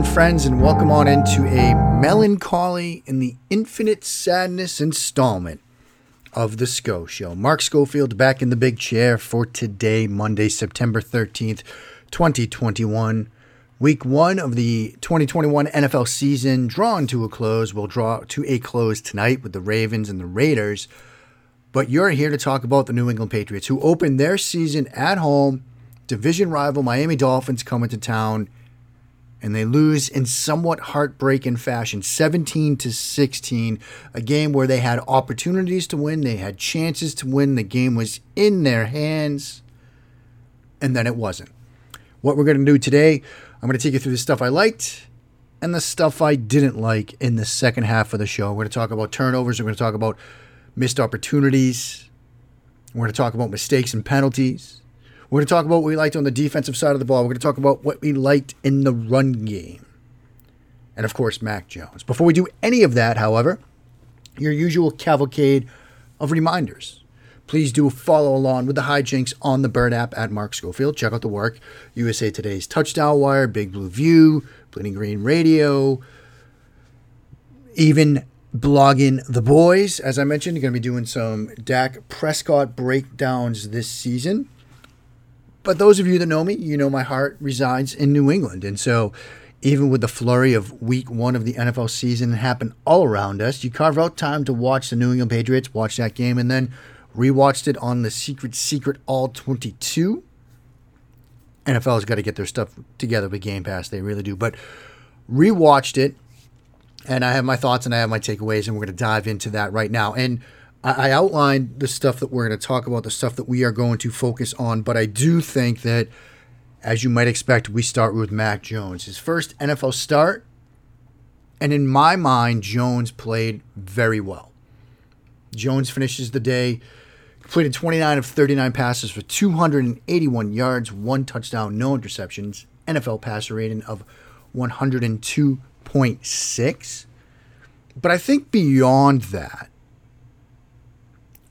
Again, friends, and welcome on into a Mellon Collie in the infinite sadness installment of the SCO Show. Mark Schofield back in the big chair for today, Monday, September 13th, 2021. Week one of the 2021 NFL season drawn to a close. will draw to a close tonight with the Ravens and the Raiders. But you're here to talk about the New England Patriots, who opened their season at home. Division rival Miami Dolphins coming to town and they lose in somewhat heartbreaking fashion 17 to 16 a game where they had opportunities to win they had chances to win the game was in their hands and then it wasn't. What we're going to do today i'm going to take you through the stuff i liked and the stuff i didn't like in the second half of the show. We're going to talk about turnovers we're going to talk about missed opportunities we're going to talk about mistakes and penalties we're going to talk about what we liked on the defensive side of the ball. We're going to talk about what we liked in the run game. And of course, Mac Jones. Before we do any of that, however, your usual cavalcade of reminders. Please do follow along with the hijinks on the Bird app at Mark Schofield. Check out the work. USA Today's Touchdown Wire, Big Blue View, Bleeding Green Radio, even blogging the boys. As I mentioned, you're going to be doing some Dak Prescott breakdowns this season but those of you that know me, you know my heart resides in New England. And so, even with the flurry of week one of the NFL season happen all around us, you carve out time to watch the New England Patriots, watch that game, and then rewatched it on the Secret Secret All 22. NFL's got to get their stuff together with Game Pass. They really do. But rewatched it, and I have my thoughts and I have my takeaways, and we're going to dive into that right now. And I outlined the stuff that we're going to talk about, the stuff that we are going to focus on, but I do think that, as you might expect, we start with Mac Jones. His first NFL start, and in my mind, Jones played very well. Jones finishes the day, completed 29 of 39 passes for 281 yards, one touchdown, no interceptions, NFL passer rating of 102.6. But I think beyond that,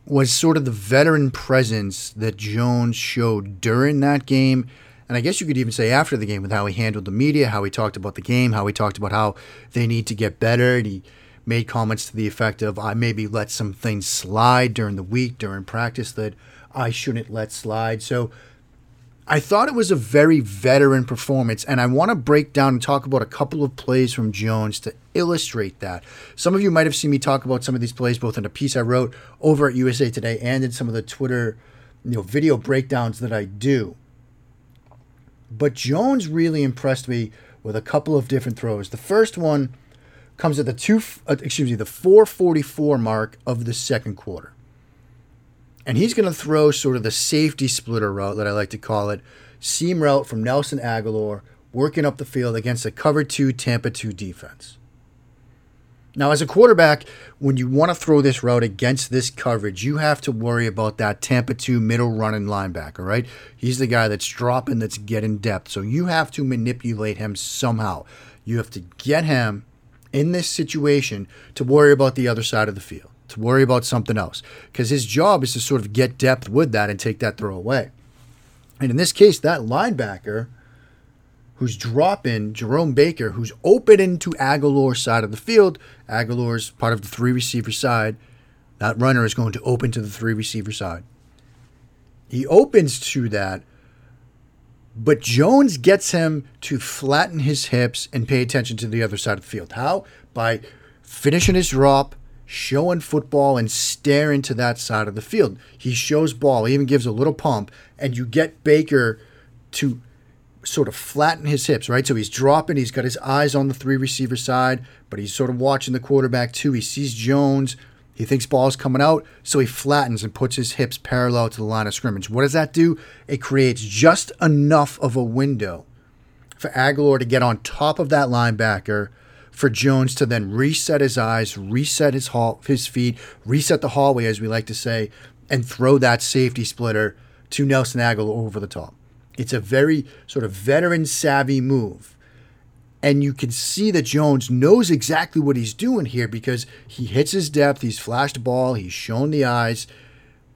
was sort of the veteran presence that Jones showed during that game. And I guess you could even say after the game with how he handled the media, how he talked about the game, how he talked about how they need to get better. And he made comments to the effect of, I maybe let some things slide during the week, during practice that I shouldn't let slide. So I thought it was a very veteran performance, and I want to break down and talk about a couple of plays from Jones to illustrate that. Some of you might have seen me talk about some of these plays both in a piece I wrote over at USA Today and in some of the Twitter, you know, video breakdowns that I do. But Jones really impressed me with a couple of different throws. The first one comes at the two, uh, excuse me, the 444 mark of the second quarter. And he's going to throw sort of the safety splitter route that I like to call it, seam route from Nelson Agholor, working up the field against a cover two Tampa 2 defense. Now, as a quarterback, when you want to throw this route against this coverage, you have to worry about that Tampa 2 middle running linebacker, right? He's the guy that's dropping, that's getting depth. So you have to manipulate him somehow. You have to get him in this situation to worry about the other side of the field to worry about something else because his job is to sort of get depth with that and take that throw away. And in this case, that linebacker who's dropping Jerome Baker, who's open into Agholor's side of the field, Agholor's part of the three receiver side. That runner is going to open to the three receiver side. He opens to that, but Jones gets him to flatten his hips and pay attention to the other side of the field. How? By finishing his drop, showing football and staring to that side of the field. He shows ball, he even gives a little pump, and you get Baker to sort of flatten his hips, right? So he's dropping, he's got his eyes on the three receiver side, but he's sort of watching the quarterback too. He sees Jones, he thinks ball's coming out, so he flattens and puts his hips parallel to the line of scrimmage. What does that do? It creates just enough of a window for Agholor to get on top of that linebacker for Jones to then reset his eyes, reset his hall, his feet, reset the hallway, as we like to say, and throw that safety splitter to Nelson Agholor over the top. It's a very sort of veteran savvy move. And you can see that Jones knows exactly what he's doing here because he hits his depth, he's flashed ball, he's shown the eyes,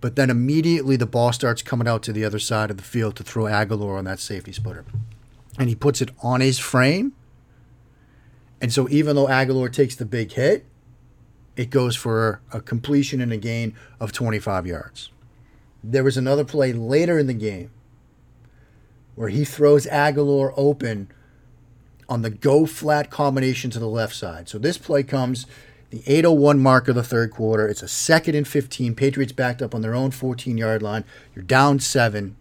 but then immediately the ball starts coming out to the other side of the field to throw Agholor on that safety splitter. And he puts it on his frame And so even though Agholor takes the big hit, it goes for a completion and a gain of 25 yards. There was another play later in the game where he throws Agholor open on the go flat combination to the left side. So this play comes the 801 mark of the third quarter. It's a second and 15. Patriots backed up on their own 14 yard line. You're down seven.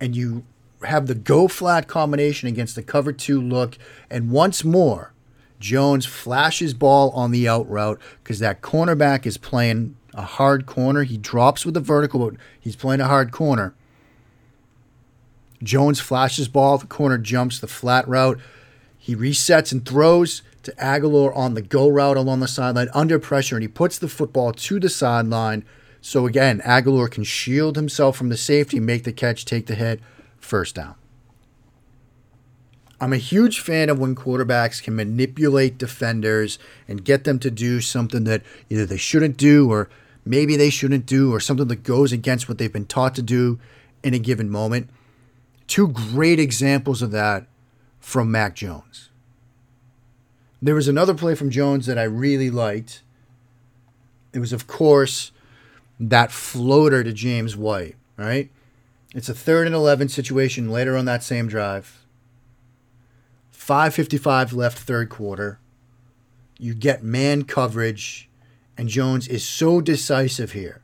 And you have the go flat combination against the cover two look. And once more, Jones flashes ball on the out route because that cornerback is playing a hard corner. He drops with the vertical, but he's playing a hard corner. Jones flashes ball, the corner jumps the flat route. He resets and throws to Agholor on the go route along the sideline under pressure, and he puts the football to the sideline. So again, Agholor can shield himself from the safety, make the catch, take the hit, first down. I'm a huge fan of when quarterbacks can manipulate defenders and get them to do something that either they shouldn't do or maybe they shouldn't do or something that goes against what they've been taught to do in a given moment. Two great examples of that from Mac Jones. There was another play from Jones that I really liked. It was, of course, that floater to James White, right? It's a third and 11 situation later on that same drive. 5.55 left, third quarter. You get man coverage, and Jones is so decisive here.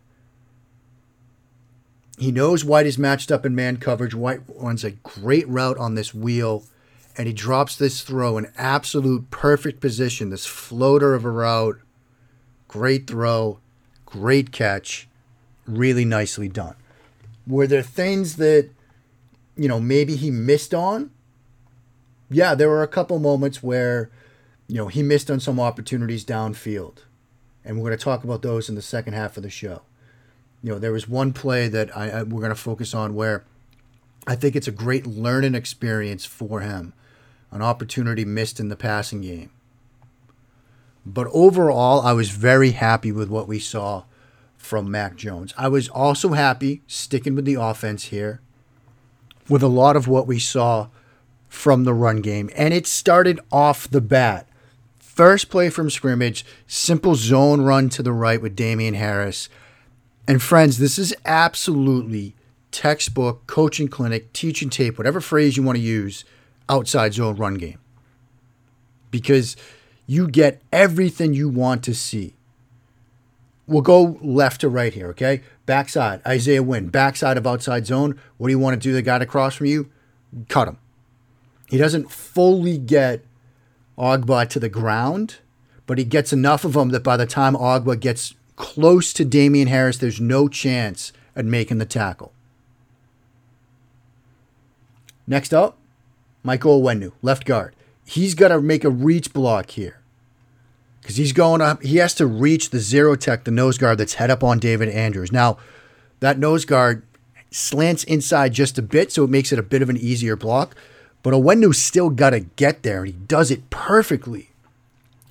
He knows White is matched up in man coverage. White runs a great route on this wheel, and he drops this throw in absolute perfect position. This floater of a route. Great throw, great catch, really nicely done. Were there things that, you know, maybe he missed on? Yeah, there were a couple moments where, you know, he missed on some opportunities downfield. And we're going to talk about those in the second half of the show you know, there was one play that I, I we're going to focus on where I think it's a great learning experience for him, an opportunity missed in the passing game. But overall, I was very happy with what we saw from Mac Jones. I was also happy, sticking with the offense here, with a lot of what we saw from the run game. And it started off the bat. First play from scrimmage, simple zone run to the right with Damien Harris. And friends, this is absolutely textbook coaching clinic, teaching tape, whatever phrase you want to use, outside zone run game. Because you get everything you want to see. We'll go left to right here, okay? Backside, Isaiah Wynn, backside of outside zone. What do you want to do? The guy across from you, cut him. He doesn't fully get Ogbah to the ground, but he gets enough of him that by the time Ogbah gets close to Damien Harris, there's no chance at making the tackle. Next up, Michael Onwenu, left guard. He's got to make a reach block here. Because he's going up, he has to reach the zero tech, the nose guard that's head up on David Andrews. Now, that nose guard slants inside just a bit, so it makes it a bit of an easier block. But Onwenu's still got to get there, and he does it perfectly.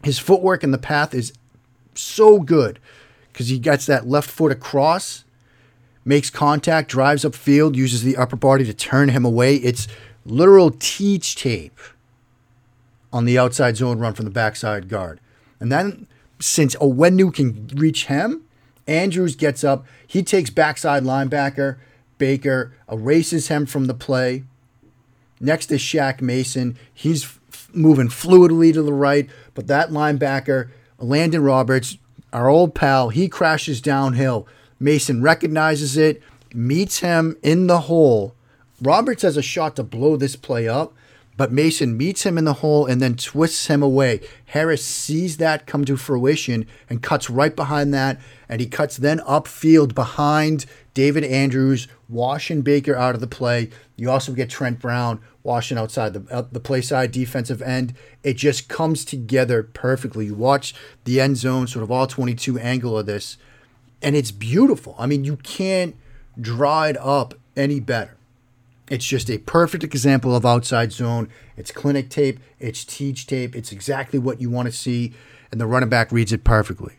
His footwork in the path is so good because he gets that left foot across, makes contact, drives upfield, uses the upper body to turn him away. It's literal teach tape on the outside zone run from the backside guard. And then since oh, Onwenu can reach him, Andrews gets up. He takes backside linebacker. Baker erases him from the play. Next is Shaq Mason. He's f- moving fluidly to the right, but that linebacker, Elandon Roberts, our old pal, he crashes downhill. Mason recognizes it, meets him in the hole. Roberts has a shot to blow this play up, but Mason meets him in the hole and then twists him away. Harris sees that come to fruition and cuts right behind that, and he cuts then upfield behind David Andrews, washing Baker out of the play. You also get Trent Brown washing outside the uh, the play side defensive end. It just comes together perfectly. You watch the end zone, sort of all 22 angle of this, and it's beautiful. I mean, you can't draw it up any better. It's just a perfect example of outside zone. It's clinic tape, it's teach tape, it's exactly what you want to see, and the running back reads it perfectly.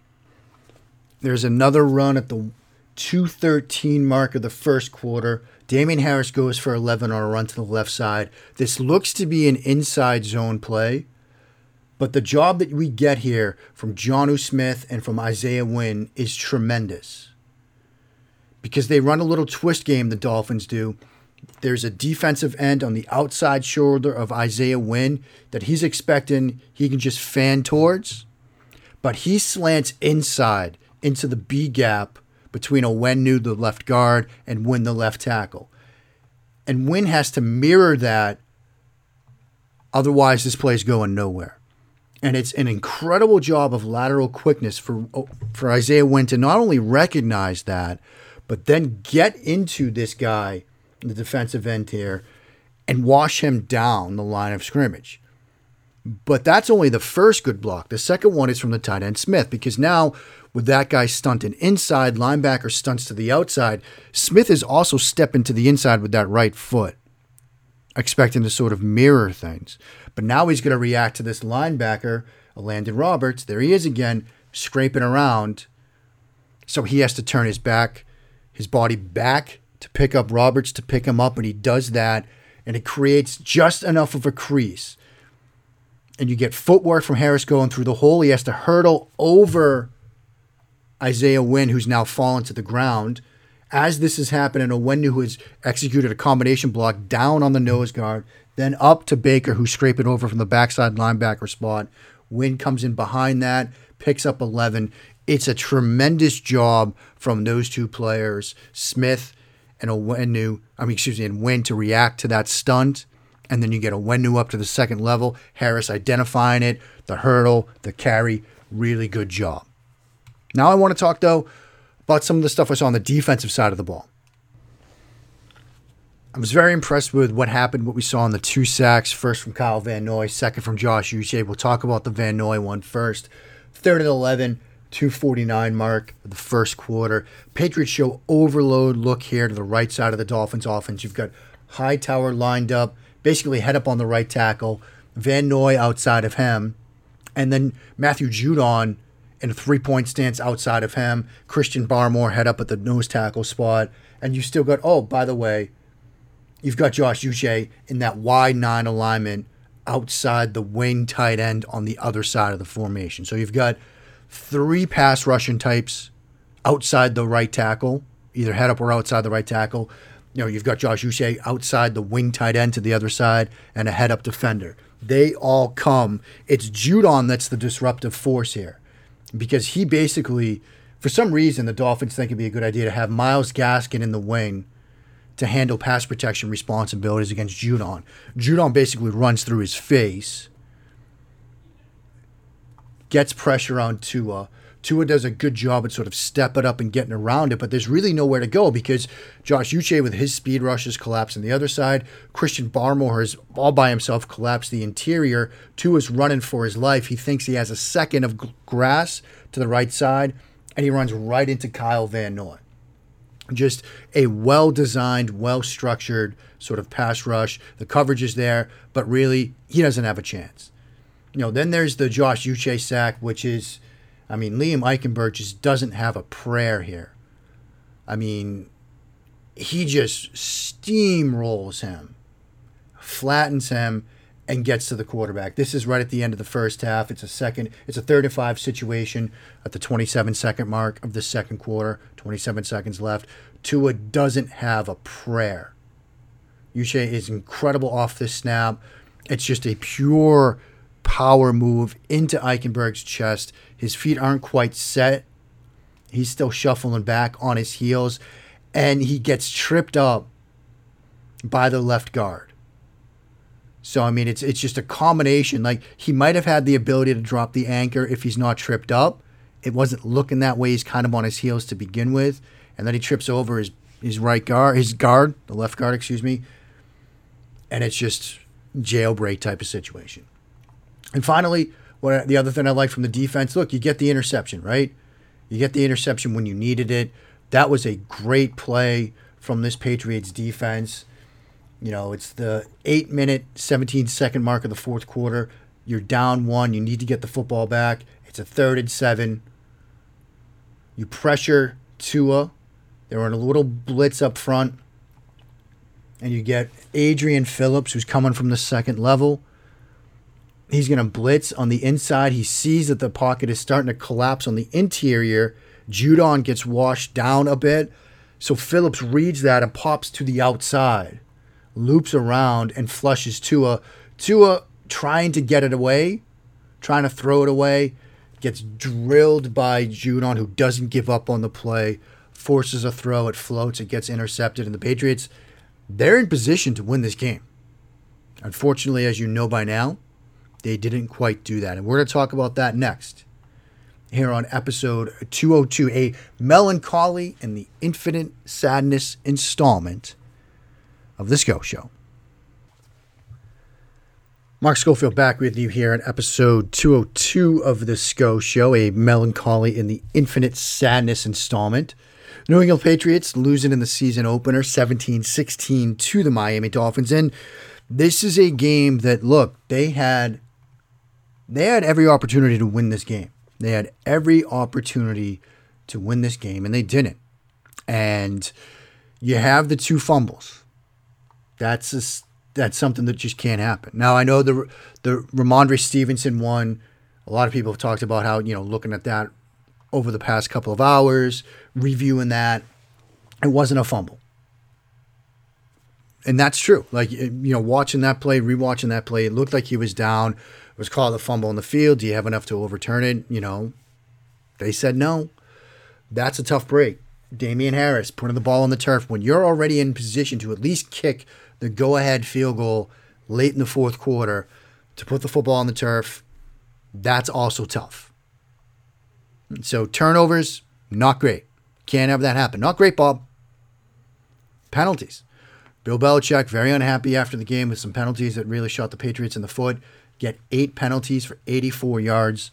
There's another run at the 213 mark of the first quarter Damien Harris goes for 11 on a run to the left side. This looks to be an inside zone play, but the job that we get here from Jonnu Smith and from Isaiah Wynn is tremendous. Because they run a little twist game, the Dolphins do. There's a defensive end on the outside shoulder of Isaiah Wynn that he's expecting he can just fan towards, but he slants inside into the B gap between Onwenu, the left guard, and Wynn, the left tackle. And Wynn has to mirror that. Otherwise, this play is going nowhere. And it's an incredible job of lateral quickness for, for Isaiah Wynn to not only recognize that, but then get into this guy, the defensive end here, and wash him down the line of scrimmage. But that's only the first good block. The second one is from the tight end Smith, because now with that guy stunting inside, linebacker stunts to the outside. Smith is also stepping to the inside with that right foot, expecting to sort of mirror things. But now he's going to react to this linebacker, Elandon Roberts. There he is again, scraping around. So he has to turn his back, his body back to pick up Roberts to pick him up, and he does that, and it creates just enough of a crease. And you get footwork from Harris going through the hole. He has to hurdle over Isaiah Wynn, who's now fallen to the ground. As this is happening, Onwenu, who has executed a combination block down on the nose guard, then up to Baker, who's scraping over from the backside linebacker spot. Wynn comes in behind that, picks up 11. It's a tremendous job from those two players, Smith and Onwenu, I mean, excuse me, and Wynn to react to that stunt. And then you get Onwenu up to the second level. Harris identifying it, the hurdle, the carry. Really good job. Now I want to talk though about some of the stuff I saw on the defensive side of the ball. I was very impressed with what happened, what we saw on the two sacks, first from Kyle Van Noy, second from Josh Uche. We'll talk about the Van Noy one first. Third and 11, 249 mark the first quarter. Patriots show overload look here to the right side of the Dolphins offense. You've got Hightower lined up, basically head up on the right tackle, Van Noy outside of him, and then Matthew Judon – in a three point stance outside of him. Christian Barmore head up at the nose tackle spot. And you still got, oh, by the way, you've got Josh Uche in that wide nine alignment outside the wing tight end on the other side of the formation. So you've got three pass rushing types outside the right tackle, either head up or outside the right tackle. You know, you've got Josh Uche outside the wing tight end to the other side and a head up defender. They all come. It's Judon that's the disruptive force here because he basically, for some reason, the Dolphins think it'd be a good idea to have Myles Gaskin in the wing to handle pass protection responsibilities against Judon. Judon basically runs through his face, gets pressure on Tua. Tua does a good job at sort of stepping up and getting around it, but there's really nowhere to go because Josh Uche with his speed rushes collapse on the other side. Christian Barmore has all by himself collapsed the interior. Tua's running for his life. He thinks he has a second of grass to the right side, and he runs right into Kyle Van Noy. Just a well designed, well structured sort of pass rush. The coverage is there, but really, he doesn't have a chance. You know, then there's the Josh Uche sack, which is I mean, Liam Eichenberg just doesn't have a prayer here. I mean, he just steamrolls him, flattens him, and gets to the quarterback. This is right at the end of the first half. It's a second, it's a third and five situation at the 27 second mark of the second quarter, 27 seconds left. Tua doesn't have a prayer. Uche is incredible off this snap. It's just a pure power move into Eichenberg's chest. His feet aren't quite set. He's still shuffling back on his heels, and he gets tripped up by the left guard. So I mean, it's it's just a combination. Like he might have had the ability to drop the anchor if he's not tripped up. It wasn't looking that way. He's kind of on his heels to begin with, and then he trips over his his right guard, his guard, the left guard, excuse me, and it's just jailbreak type of situation. And finally, what the other thing I like from the defense, look, you get the interception, right? You get the interception when you needed it. That was a great play from this Patriots defense. You know, it's the eight minute, 17 second mark of the fourth quarter. You're down one. You need to get the football back. It's a third and seven. You pressure Tua. They're in a little blitz up front. and you get Adrian Phillips, who's coming from the second level. He's going to blitz on the inside. He sees that the pocket is starting to collapse on the interior. Judon gets washed down a bit. So Phillips reads that and pops to the outside, loops around and flushes Tua. Tua trying to get it away, trying to throw it away, gets drilled by Judon, who doesn't give up on the play, forces a throw, it floats, it gets intercepted, and the Patriots, they're in position to win this game. Unfortunately, as you know by now, they didn't quite do that. And we're going to talk about that next here on episode 202, a Mellon Collie and the infinite sadness installment of the SCO Show. Mark Schofield back with you here on episode 202 of the SCO Show, a Mellon Collie and the infinite sadness installment. New England Patriots losing in the season opener 17 16 to the Miami Dolphins. And this is a game that, look, they had they had every opportunity to win this game. They had every opportunity to win this game, and they didn't. And you have the two fumbles. That's that's something that just can't happen. Now I know the the Rhamondre Stevenson one. A lot of people have talked about how you know looking at that over the past couple of hours, reviewing that, it wasn't a fumble. And that's true. Like you know, watching that play, rewatching that play, it looked like he was down was called a fumble in the field. Do you have enough to overturn it? You know, they said no. That's a tough break. Damien Harris putting the ball on the turf when you're already in position to at least kick the go ahead field goal late in the fourth quarter to put the football on the turf. That's also tough. So turnovers, not great. Can't have that happen. Not great, Bob. Penalties. Bill Belichick very unhappy after the game with some penalties that really shot the Patriots in the foot get eight penalties for 84 yards.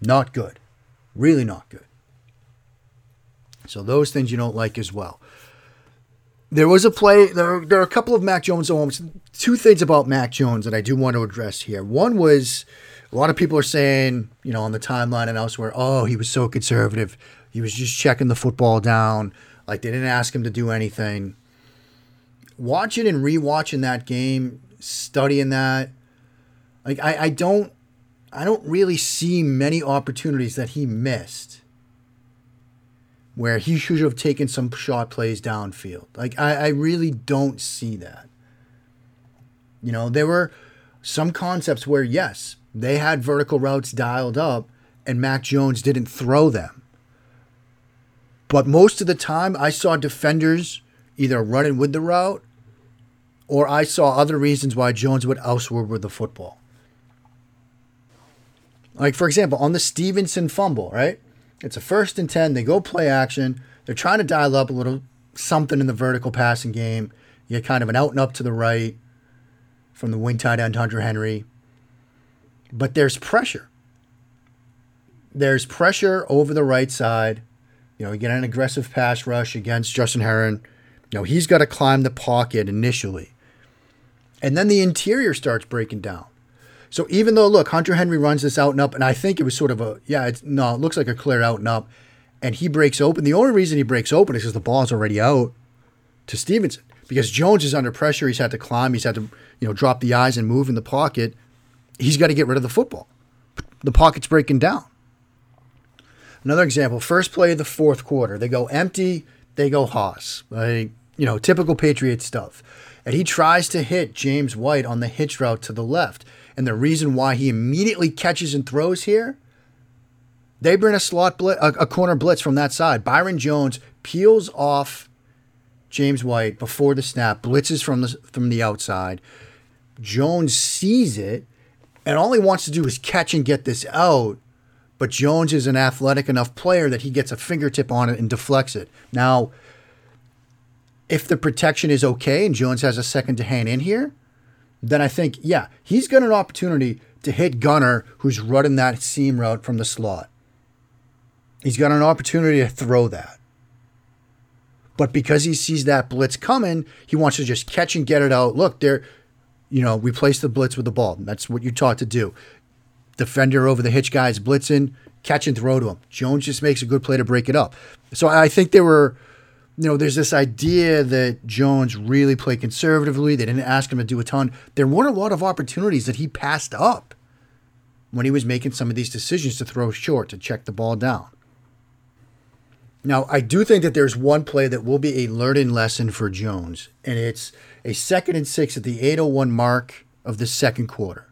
Not good. Really not good. So those things you don't like as well. There was a play, there, there are a couple of Mac Jones oh, moments. Two things about Mac Jones that I do want to address here. One was a lot of people are saying, you know, on the timeline and elsewhere, oh, he was so conservative. He was just checking the football down. Like they didn't ask him to do anything. Watching and rewatching that game, studying that, like I, I don't I don't really see many opportunities that he missed where he should have taken some shot plays downfield. Like I, I really don't see that. You know, there were some concepts where yes, they had vertical routes dialed up and Mac Jones didn't throw them. But most of the time I saw defenders either running with the route or I saw other reasons why Jones would outsword with the football. Like, for example, on the Stevenson fumble, right? It's a first and 10. They go play action. They're trying to dial up a little something in the vertical passing game. You get kind of an out and up to the right from the wing tight end, Hunter Henry. But there's pressure. There's pressure over the right side. You know, you get an aggressive pass rush against Justin Herron. You know, he's got to climb the pocket initially. And then the interior starts breaking down. So even though, look, Hunter Henry runs this out and up, and I think it was sort of a, yeah, it's, no, it looks like a clear out and up, and he breaks open. The only reason he breaks open is because the ball's already out to Stevenson. Because Jones is under pressure. He's had to climb. He's had to, you know, drop the eyes and move in the pocket. He's got to get rid of the football. The pocket's breaking down. Another example, first play of the fourth quarter. They go empty, they go Hoss. Like, you know, typical Patriot stuff. And he tries to hit James White on the hitch route to the left. And the reason why he immediately catches and throws here, they bring a slot blitz, a, a corner blitz from that side. Byron Jones peels off James White before the snap, blitzes from the from the outside. Jones sees it, and all he wants to do is catch and get this out. But Jones is an athletic enough player that he gets a fingertip on it and deflects it. Now, if the protection is okay and Jones has a second to hand in here, then I think, yeah, he's got an opportunity to hit Gunner, who's running that seam route from the slot. He's got an opportunity to throw that. But because he sees that blitz coming, he wants to just catch and get it out. Look, there, you know, replace the blitz with the ball. That's what you're taught to do. Defender over the hitch guys blitzing, catch and throw to him. Jones just makes a good play to break it up. So I think there were you know, there's this idea that Jones really played conservatively. They didn't ask him to do a ton. There weren't a lot of opportunities that he passed up when he was making some of these decisions to throw short, to check the ball down. Now, I do think that there's one play that will be a learning lesson for Jones, and it's a second and six at the 801 mark of the second quarter.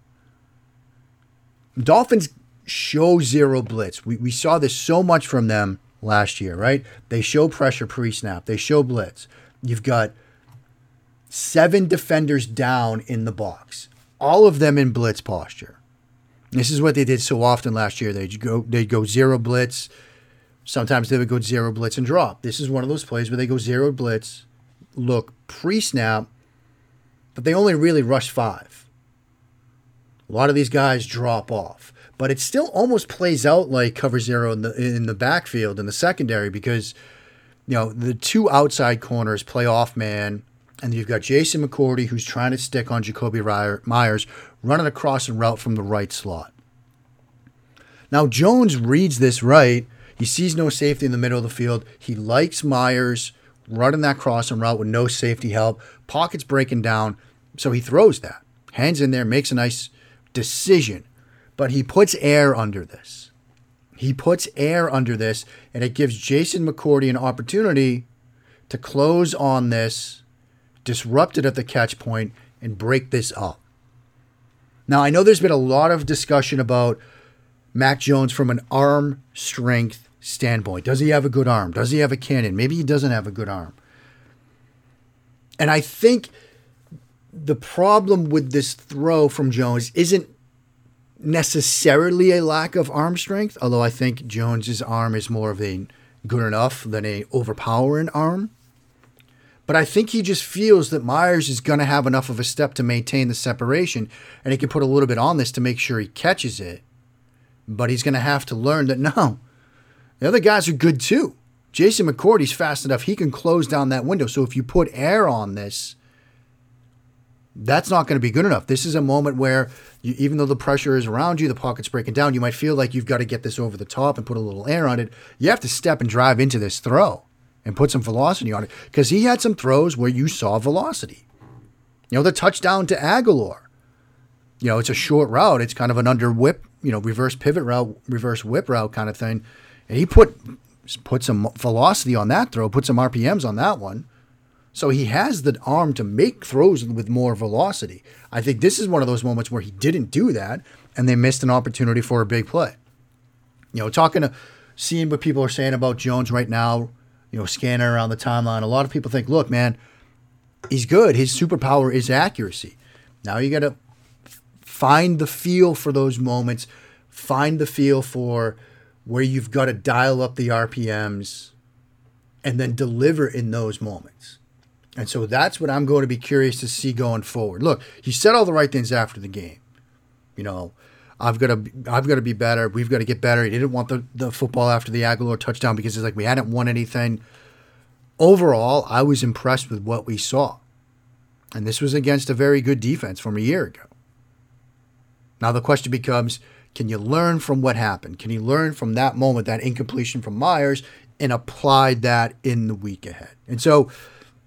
Dolphins show zero blitz. We, we saw this so much from them last year, right? They show pressure pre snap, they show blitz. You've got seven defenders down in the box, all of them in blitz posture. This is what they did so often last year. They'd go, they'd go zero blitz. Sometimes they would go zero blitz and drop. This is one of those plays where they go zero blitz, look pre snap, but they only really rush five. A lot of these guys drop off but it still almost plays out like cover zero in the in the backfield in the secondary because you know the two outside corners play off man, and you've got Jason McCourty who's trying to stick on Jakobi Meyers running across and route from the right slot. Now Jones reads this right. He sees no safety in the middle of the field. He likes Meyers running that cross and route with no safety help. Pockets breaking down, so he throws that. Hands in there, makes a nice decision but he puts air under this. He puts air under this, and it gives Jason McCourty an opportunity to close on this, disrupt it at the catch point, and break this up. Now, I know there's been a lot of discussion about Mac Jones from an arm strength standpoint. Does he have a good arm? Does he have a cannon? Maybe he doesn't have a good arm. And I think the problem with this throw from Jones isn't necessarily a lack of arm strength, although I think Jones's arm is more of a good enough than a overpowering arm. But I think he just feels that Meyers is going to have enough of a step to maintain the separation, and he can put a little bit on this to make sure he catches it. But he's going to have to learn that no, the other guys are good too. Jason McCourty's fast enough; he can close down that window. So if you put air on this, that's not going to be good enough. This is a moment where, you, even though the pressure is around you, the pocket's breaking down, you might feel like you've got to get this over the top and put a little air on it. You have to step and drive into this throw and put some velocity on it because he had some throws where you saw velocity. You know, the touchdown to Agholor. You know, it's a short route. It's kind of an under whip, you know, reverse pivot route, reverse whip route kind of thing. And he put put some velocity on that throw, put some RPMs on that one. So he has the arm to make throws with more velocity. I think this is one of those moments where he didn't do that and they missed an opportunity for a big play. You know, talking to seeing what people are saying about Jones right now, you know, scanning around the timeline, a lot of people think, look, man, he's good. His superpower is accuracy. Now you got to find the feel for those moments, find the feel for where you've got to dial up the RPMs and then deliver in those moments. And so that's what I'm going to be curious to see going forward. Look, he said all the right things after the game. You know, I've got to I've got to be better. We've got to get better. He didn't want the, the football after the Agholor touchdown because it's like we hadn't won anything. Overall, I was impressed with what we saw. And this was against a very good defense from a year ago. Now the question becomes, can you learn from what happened? Can you learn from that moment, that incompletion from Meyers, and apply that in the week ahead? And so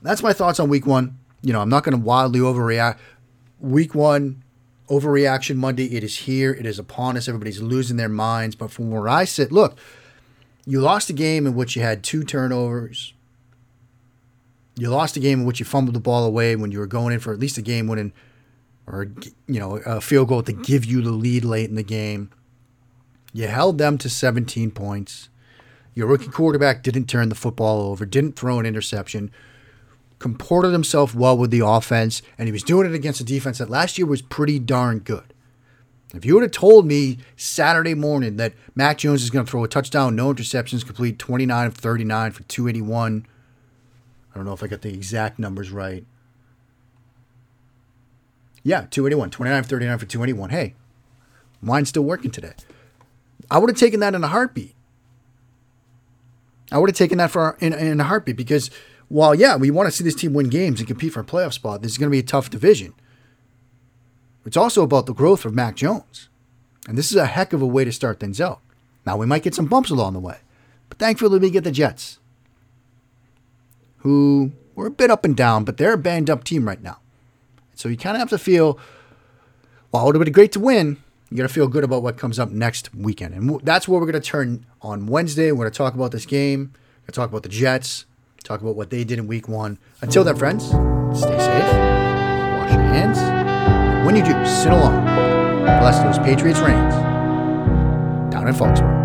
that's my thoughts on week one. You know, I'm not going to wildly overreact. Week one, overreaction Monday, it is here. It is upon us. Everybody's losing their minds. But from where I sit, look, you lost a game in which you had two turnovers. You lost a game in which you fumbled the ball away when you were going in for at least a game winning or, you know, a field goal to give you the lead late in the game. You held them to 17 points. Your rookie quarterback didn't turn the football over, didn't throw an interception comported himself well with the offense, and he was doing it against a defense that last year was pretty darn good. If you would have told me Saturday morning that Mac Jones is going to throw a touchdown, no interceptions, complete 29 of 39 for 281, I don't know if I got the exact numbers right. Yeah, 281, 29 of 39 for 281. Hey, mine's still working today. I would have taken that in a heartbeat. I would have taken that for in, in a heartbeat because while yeah, we want to see this team win games and compete for a playoff spot, this is going to be a tough division. It's also about the growth of Mac Jones. And this is a heck of a way to start things out. Now we might get some bumps along the way, but thankfully we get the Jets, who were a bit up and down, but they're a banged up team right now. So you kind of have to feel, while well, it would have been great to win, you got to feel good about what comes up next weekend. And that's where we're going to turn on Wednesday. We're going to talk about this game. We're going to talk about the Jets talk about what they did in week one. Until then, friends, stay safe, wash your hands, and when you do, sit alone. Bless those Patriots' reigns down in Foxborough.